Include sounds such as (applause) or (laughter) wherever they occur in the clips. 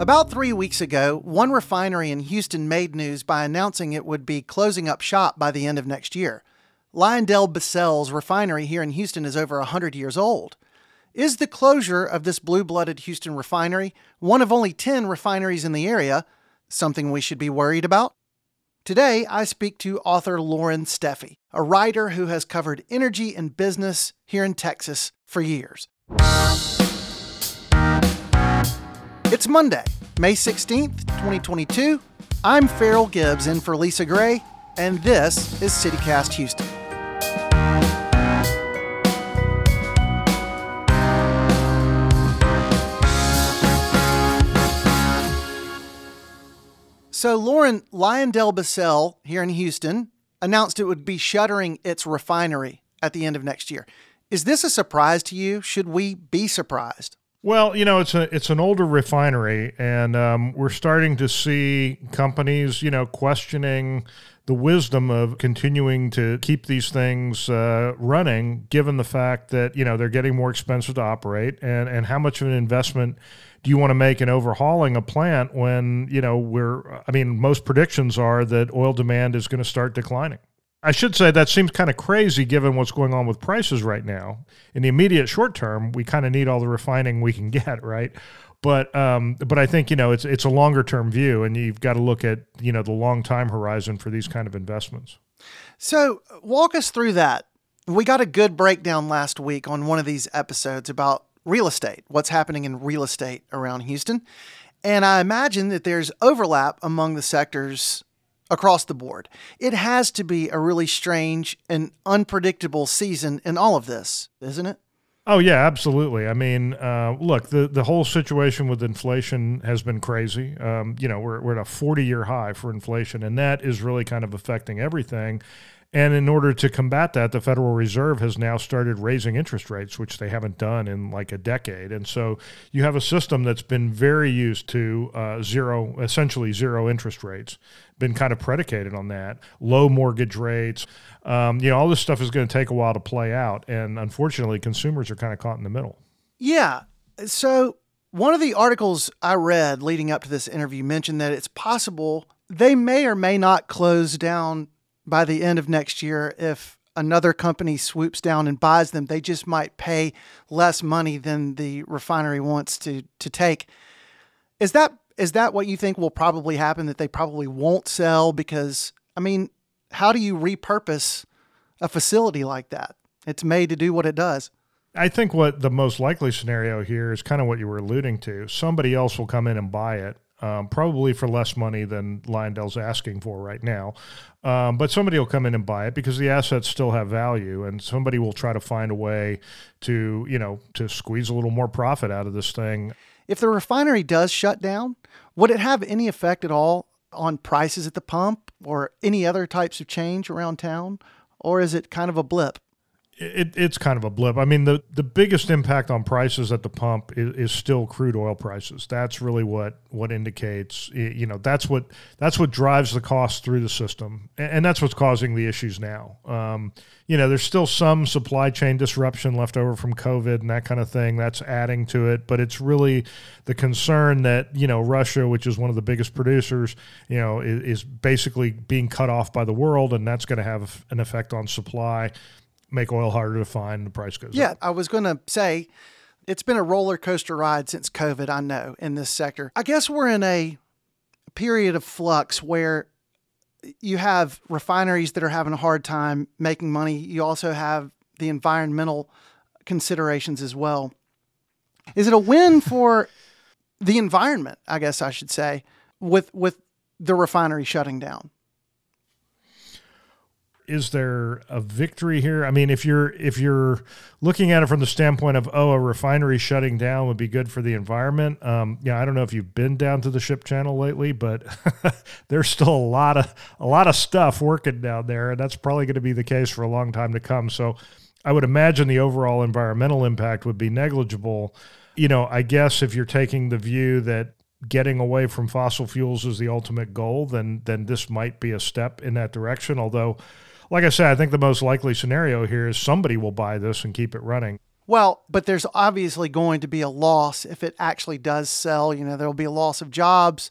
About three weeks ago, one refinery in Houston made news by announcing it would be closing up shop by the end of next year. LyondellBasell's refinery here in Houston is over 100 years old. Is the closure of this blue blooded Houston refinery, one of only 10 refineries in the area, something we should be worried about? Today, I speak to author Loren Steffy, a writer who has covered energy and business here in Texas for years. It's Monday, May 16th, 2022. I'm Ferrill Gibbs in for Lisa Gray, and this is CityCast Houston. So, Loren LyondellBasell here in Houston announced it would be shuttering its refinery at the end of next year. Is this a surprise to you? Should we be surprised? Well, you know, it's a it's an older refinery, and um, we're starting to see companies, you know, questioning the wisdom of continuing to keep these things uh, running, given the fact that you know they're getting more expensive to operate, and and how much of an investment do you want to make in overhauling a plant when you know we're? I mean, most predictions are that oil demand is going to start declining. I should say that seems kind of crazy given what's going on with prices right now. In the immediate short term, we kind of need all the refining we can (laughs) get, right? But um, but I think you know it's it's a longer term view, and you've got to look at you know the long time horizon for these kind of investments. So walk us through that. We got a good breakdown last week on one of these episodes about real estate, what's happening in real estate around Houston, and I imagine that there's overlap among the sectors across the board. It has to be a really strange and unpredictable season in all of this, isn't it? Oh yeah, absolutely. I mean, uh, look, the the whole situation with inflation has been crazy. Um, you know, we're we're at a forty year high for inflation, and that is really kind of affecting everything. And in order to combat that, the Federal Reserve has now started raising interest rates, which they haven't done in like a decade. And so you have a system that's been very used to uh, zero, essentially zero interest rates, been kind of predicated on that, low mortgage rates. Um, you know, all this stuff is going to take a while to play out. And unfortunately, consumers are kind of caught in the middle. Yeah. So one of the articles I read leading up to this interview mentioned that it's possible they may or may not close down by the end of next year if another company swoops down and buys them. They just might pay less money than the refinery wants to to take. Is that is that what you think will probably happen that they probably won't sell because I mean, how do you repurpose a facility like that? It's made to do what it does. I think what the most likely scenario here is kind of what you were alluding to. Somebody else will come in and buy it um, probably for less money than Lyondell's asking for right now. Um, but somebody will come in and buy it because the assets still have value, and somebody will try to find a way to, you know, to squeeze a little more profit out of this thing. If the refinery does shut down, would it have any effect at all on prices at the pump or any other types of change around town? Or is it kind of a blip? It, it's kind of a blip. I mean, the, the biggest impact on prices at the pump is, is, still crude oil prices. That's really what what indicates. You know, that's what that's what drives the cost through the system, and, and that's what's causing the issues now. Um, you know, there's still some supply chain disruption left over from COVID and that kind of thing. That's adding to it, but it's really the concern that you know Russia, which is one of the biggest producers, you know, is, is basically being cut off by the world, and that's going to have an effect on supply make oil harder to find, the price goes yeah, up. Yeah, I was going to say it's been a roller coaster ride since COVID, I know, in this sector. I guess we're in a period of flux where you have refineries that are having a hard time making money. You also have the environmental considerations as well. Is it a win (laughs) for the environment, I guess I should say, with with the refinery shutting down? Is there a victory here? I mean, if you're if you're looking at it from the standpoint of oh, a refinery shutting down would be good for the environment. Um, yeah, I don't know if you've been down to the ship channel lately, but (laughs) there's still a lot of a lot of stuff working down there, and that's probably going to be the case for a long time to come. So, I would imagine the overall environmental impact would be negligible. You know, I guess if you're taking the view that getting away from fossil fuels is the ultimate goal, then then this might be a step in that direction. Although like I said, I think the most likely scenario here is somebody will buy this and keep it running. Well, but there's obviously going to be a loss if it actually does sell. You know, there'll be a loss of jobs,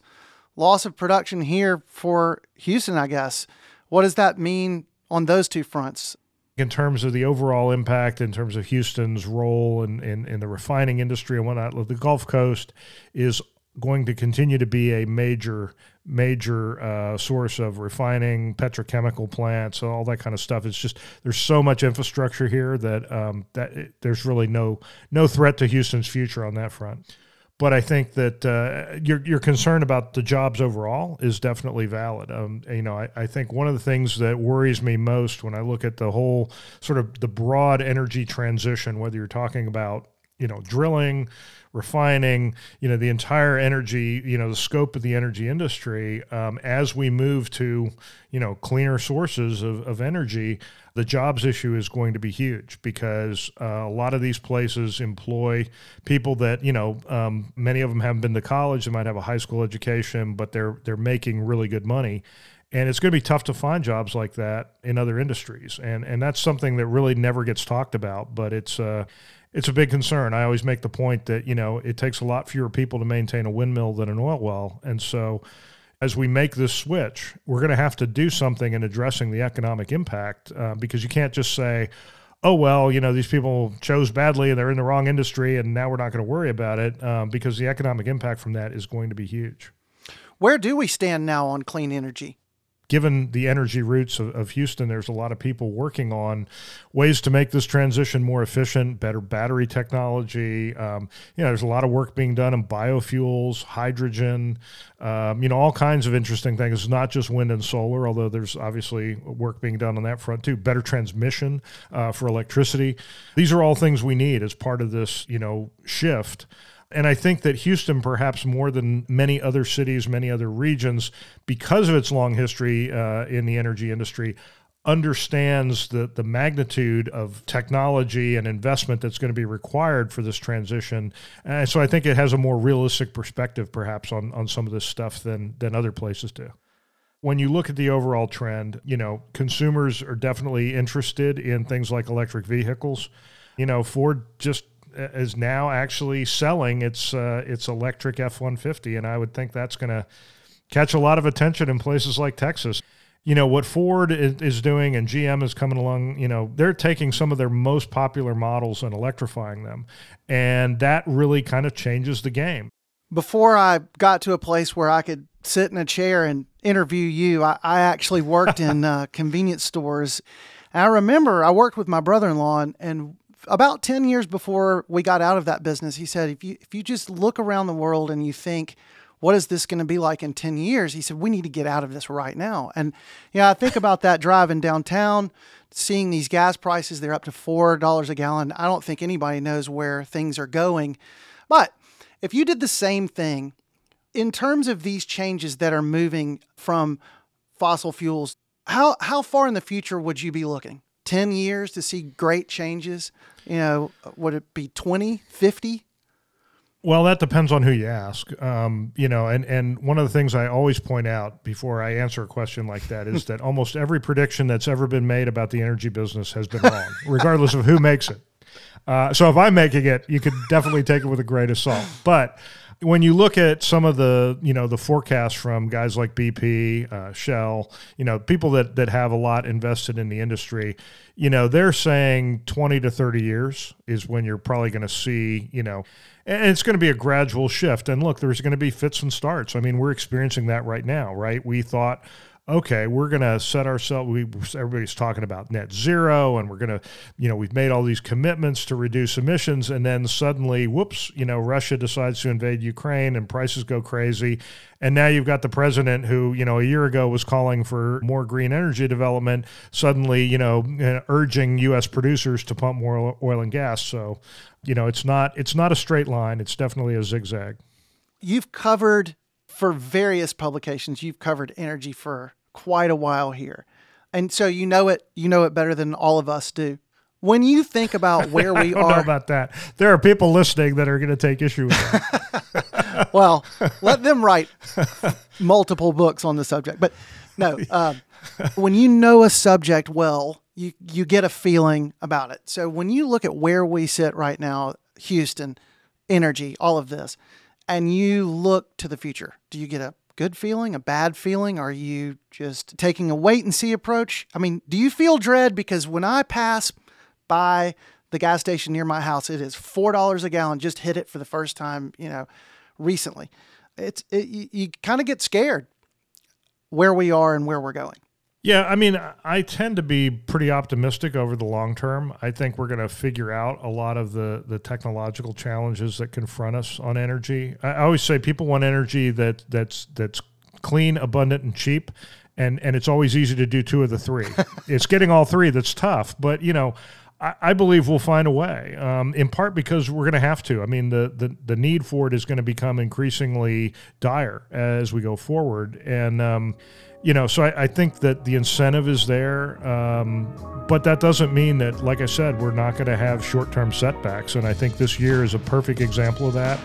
loss of production here for Houston, I guess. What does that mean on those two fronts? in terms of the overall impact, in terms of Houston's role in, in, in, the refining industry and whatnot, the Gulf Coast is going to continue to be a major major uh, source of refining, petrochemical plants, all that kind of stuff. It's just there's so much infrastructure here that um, that it, there's really no no threat to Houston's future on that front. But I think that uh, your your concern about the jobs overall is definitely valid. Um, you know, I, I think one of the things that worries me most when I look at the whole sort of the broad energy transition, whether you're talking about you know drilling refining, you know, the entire energy, you know, the scope of the energy industry, um, as we move to, you know, cleaner sources of, of energy, the jobs issue is going to be huge because uh, a lot of these places employ people that, you know, um, many of them haven't been to college, they might have a high school education, but they're they're making really good money and it's going to be tough to find jobs like that in other industries and and that's something that really never gets talked about but it's uh it's a big concern. I always make the point that, you know, it takes a lot fewer people to maintain a windmill than an oil well. And so as we make this switch, we're going to have to do something in addressing the economic impact uh, because you can't just say, oh, well, you know, these people chose badly and they're in the wrong industry and now we're not going to worry about it um, because the economic impact from that is going to be huge. Where do we stand now on clean energy? Given the energy roots of, of, Houston, there's a lot of people working on ways to make this transition more efficient, better battery technology. Um, you know, there's a lot of work being done in biofuels, hydrogen, um, you know, all kinds of interesting things. It's not just wind and solar, although there's obviously work being done on that front too. Better transmission uh, for electricity. These are all things we need as part of this, you know, shift. And I think that Houston, perhaps more than many other cities, many other regions, because of its long history uh, in the energy industry, understands the, the magnitude of technology and investment that's going to be required for this transition. And so I think it has a more realistic perspective, perhaps, on, on some of this stuff than, than other places do. When you look at the overall trend, you know, consumers are definitely interested in things like electric vehicles. You know, Ford just is now actually selling its uh, its electric F one fifty, and I would think that's going to catch a lot of attention in places like Texas. You know what Ford is doing, and GM is coming along. You know they're taking some of their most popular models and electrifying them, and that really kind of changes the game. Before I got to a place where I could sit in a chair and interview you, I, I actually worked in (laughs) uh, convenience stores. I remember I worked with my brother-in-law, and, and about 10 years before we got out of that business, he said, if you, if you just look around the world and you think, what is this going to be like in 10 years? He said, we need to get out of this right now. And, yeah, I think about that (laughs) driving downtown, seeing these gas prices, they're up to $4 a gallon. I don't think anybody knows where things are going. But if you did the same thing in terms of these changes that are moving from fossil fuels, how, how far in the future would you be looking? 10 years to see great changes? You know, would it be 20, 50? Well, that depends on who you ask. Um, you know, and, and one of the things I always point out before I answer a question like that is (laughs) that almost every prediction that's ever been made about the energy business has been wrong, (laughs) regardless of who makes it. Uh, so if I'm making it, you could definitely take it with a grain of salt. But when you look at some of the you know the forecasts from guys like BP, uh, Shell, you know people that that have a lot invested in the industry, you know they're saying 20 to 30 years is when you're probably going to see you know and it's going to be a gradual shift. And look there's going to be fits and starts. I mean we're experiencing that right now right? We thought okay, we're going to set ourselves, we, everybody's talking about net zero and we're going to, you know, we've made all these commitments to reduce emissions. And then suddenly, whoops, you know, Russia decides to invade Ukraine and prices go crazy. And now you've got the president who, you know, a year ago was calling for more green energy development, suddenly, you know, uh, urging U.S. producers to pump more oil and gas. So, you know, it's not, it's not a straight line. It's definitely a zigzag. You've covered for various publications, you've covered energy for quite a while here. And so you know it you know it better than all of us do. When you think about (laughs) where we I don't are know about that. There are people listening that are going to take issue with that. (laughs) well, let them write (laughs) multiple books on the subject. But no, uh, when you know a subject well, you you get a feeling about it. So when you look at where we sit right now, Houston, energy, all of this, and you look to the future, do you get a good feeling, a bad feeling? Are you just taking a wait and see approach? I mean, do you feel dread? Because when I pass by the gas station near my house, it is four dollars a gallon. Just hit it for the first time, you know, recently. It's it, you, you kind of get scared where we are and where we're going. Yeah, I mean, I tend to be pretty optimistic over the long term. I think we're going to figure out a lot of the the technological challenges that confront us on energy. I always say people want energy that that's that's clean, abundant, and cheap. And, and it's always easy to do two of the three. (laughs) it's getting all three that's tough. But you know, I, believe we'll find a way. Um, in part because we're going to have to. I mean, the, the the need for it is going to become increasingly dire as we go forward, and um, you know, so I, I, think that the incentive is there, um, but that doesn't mean that, like I said, we're not going to have short term setbacks. And I think this year is a perfect example of that.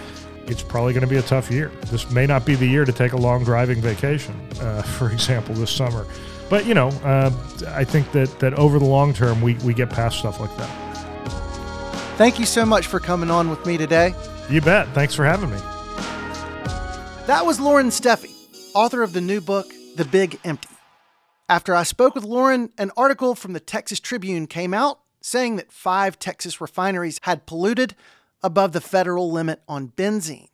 It's probably going to be a tough year. This may not be the year to take a long driving vacation, uh, (laughs) for example, this summer. But you know, uh, I think that that over the long term, we we get past stuff like that. Thank you so much for coming on with me today. You bet. Thanks for having me. That was Loren Steffy, author of the new book, The Big Empty. After I spoke with Loren, an article from the Texas Tribune came out saying that five Texas refineries had polluted above the federal limit on benzene.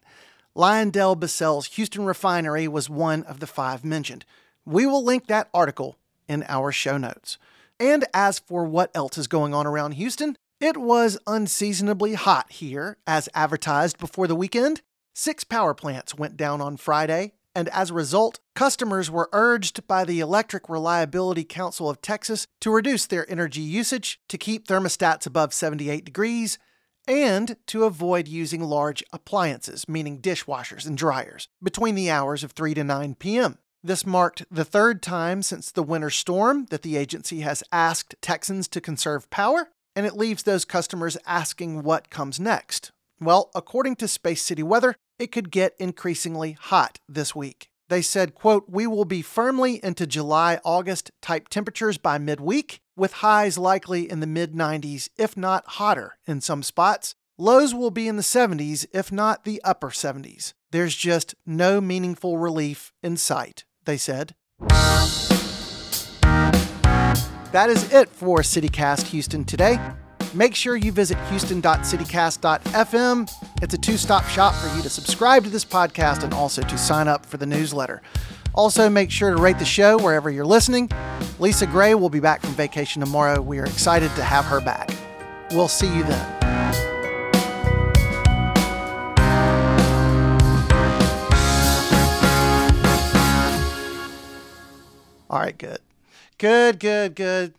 LyondellBasell's Houston refinery was one of the five mentioned. We will link that article in our show notes. And as for what else is going on around Houston, it was unseasonably hot here, as advertised before the weekend. Six power plants went down on Friday, and as a result, customers were urged by the Electric Reliability Council of Texas to reduce their energy usage to keep thermostats above 78 degrees and to avoid using large appliances, meaning dishwashers and dryers, between the hours of 3 to 9 p.m. This marked the third time since the winter storm that the agency has asked Texans to conserve power, and it leaves those customers asking what comes next. Well, according to Space City Weather, it could get increasingly hot this week. They said, quote, "We will be firmly into July-August type temperatures by midweek, with highs likely in the mid 90s, if not hotter in some spots. Lows will be in the 70s, if not the upper 70s. There's just no meaningful relief in sight they said. That is it for CityCast Houston today. Make sure you visit houston.citycast.fm. It's a two stop shop for you to subscribe to this podcast and also to sign up for the newsletter. Also, make sure to rate the show wherever you're listening. Lisa Gray will be back from vacation tomorrow. We are excited to have her back. We'll see you then. All right, good. Good, good, good.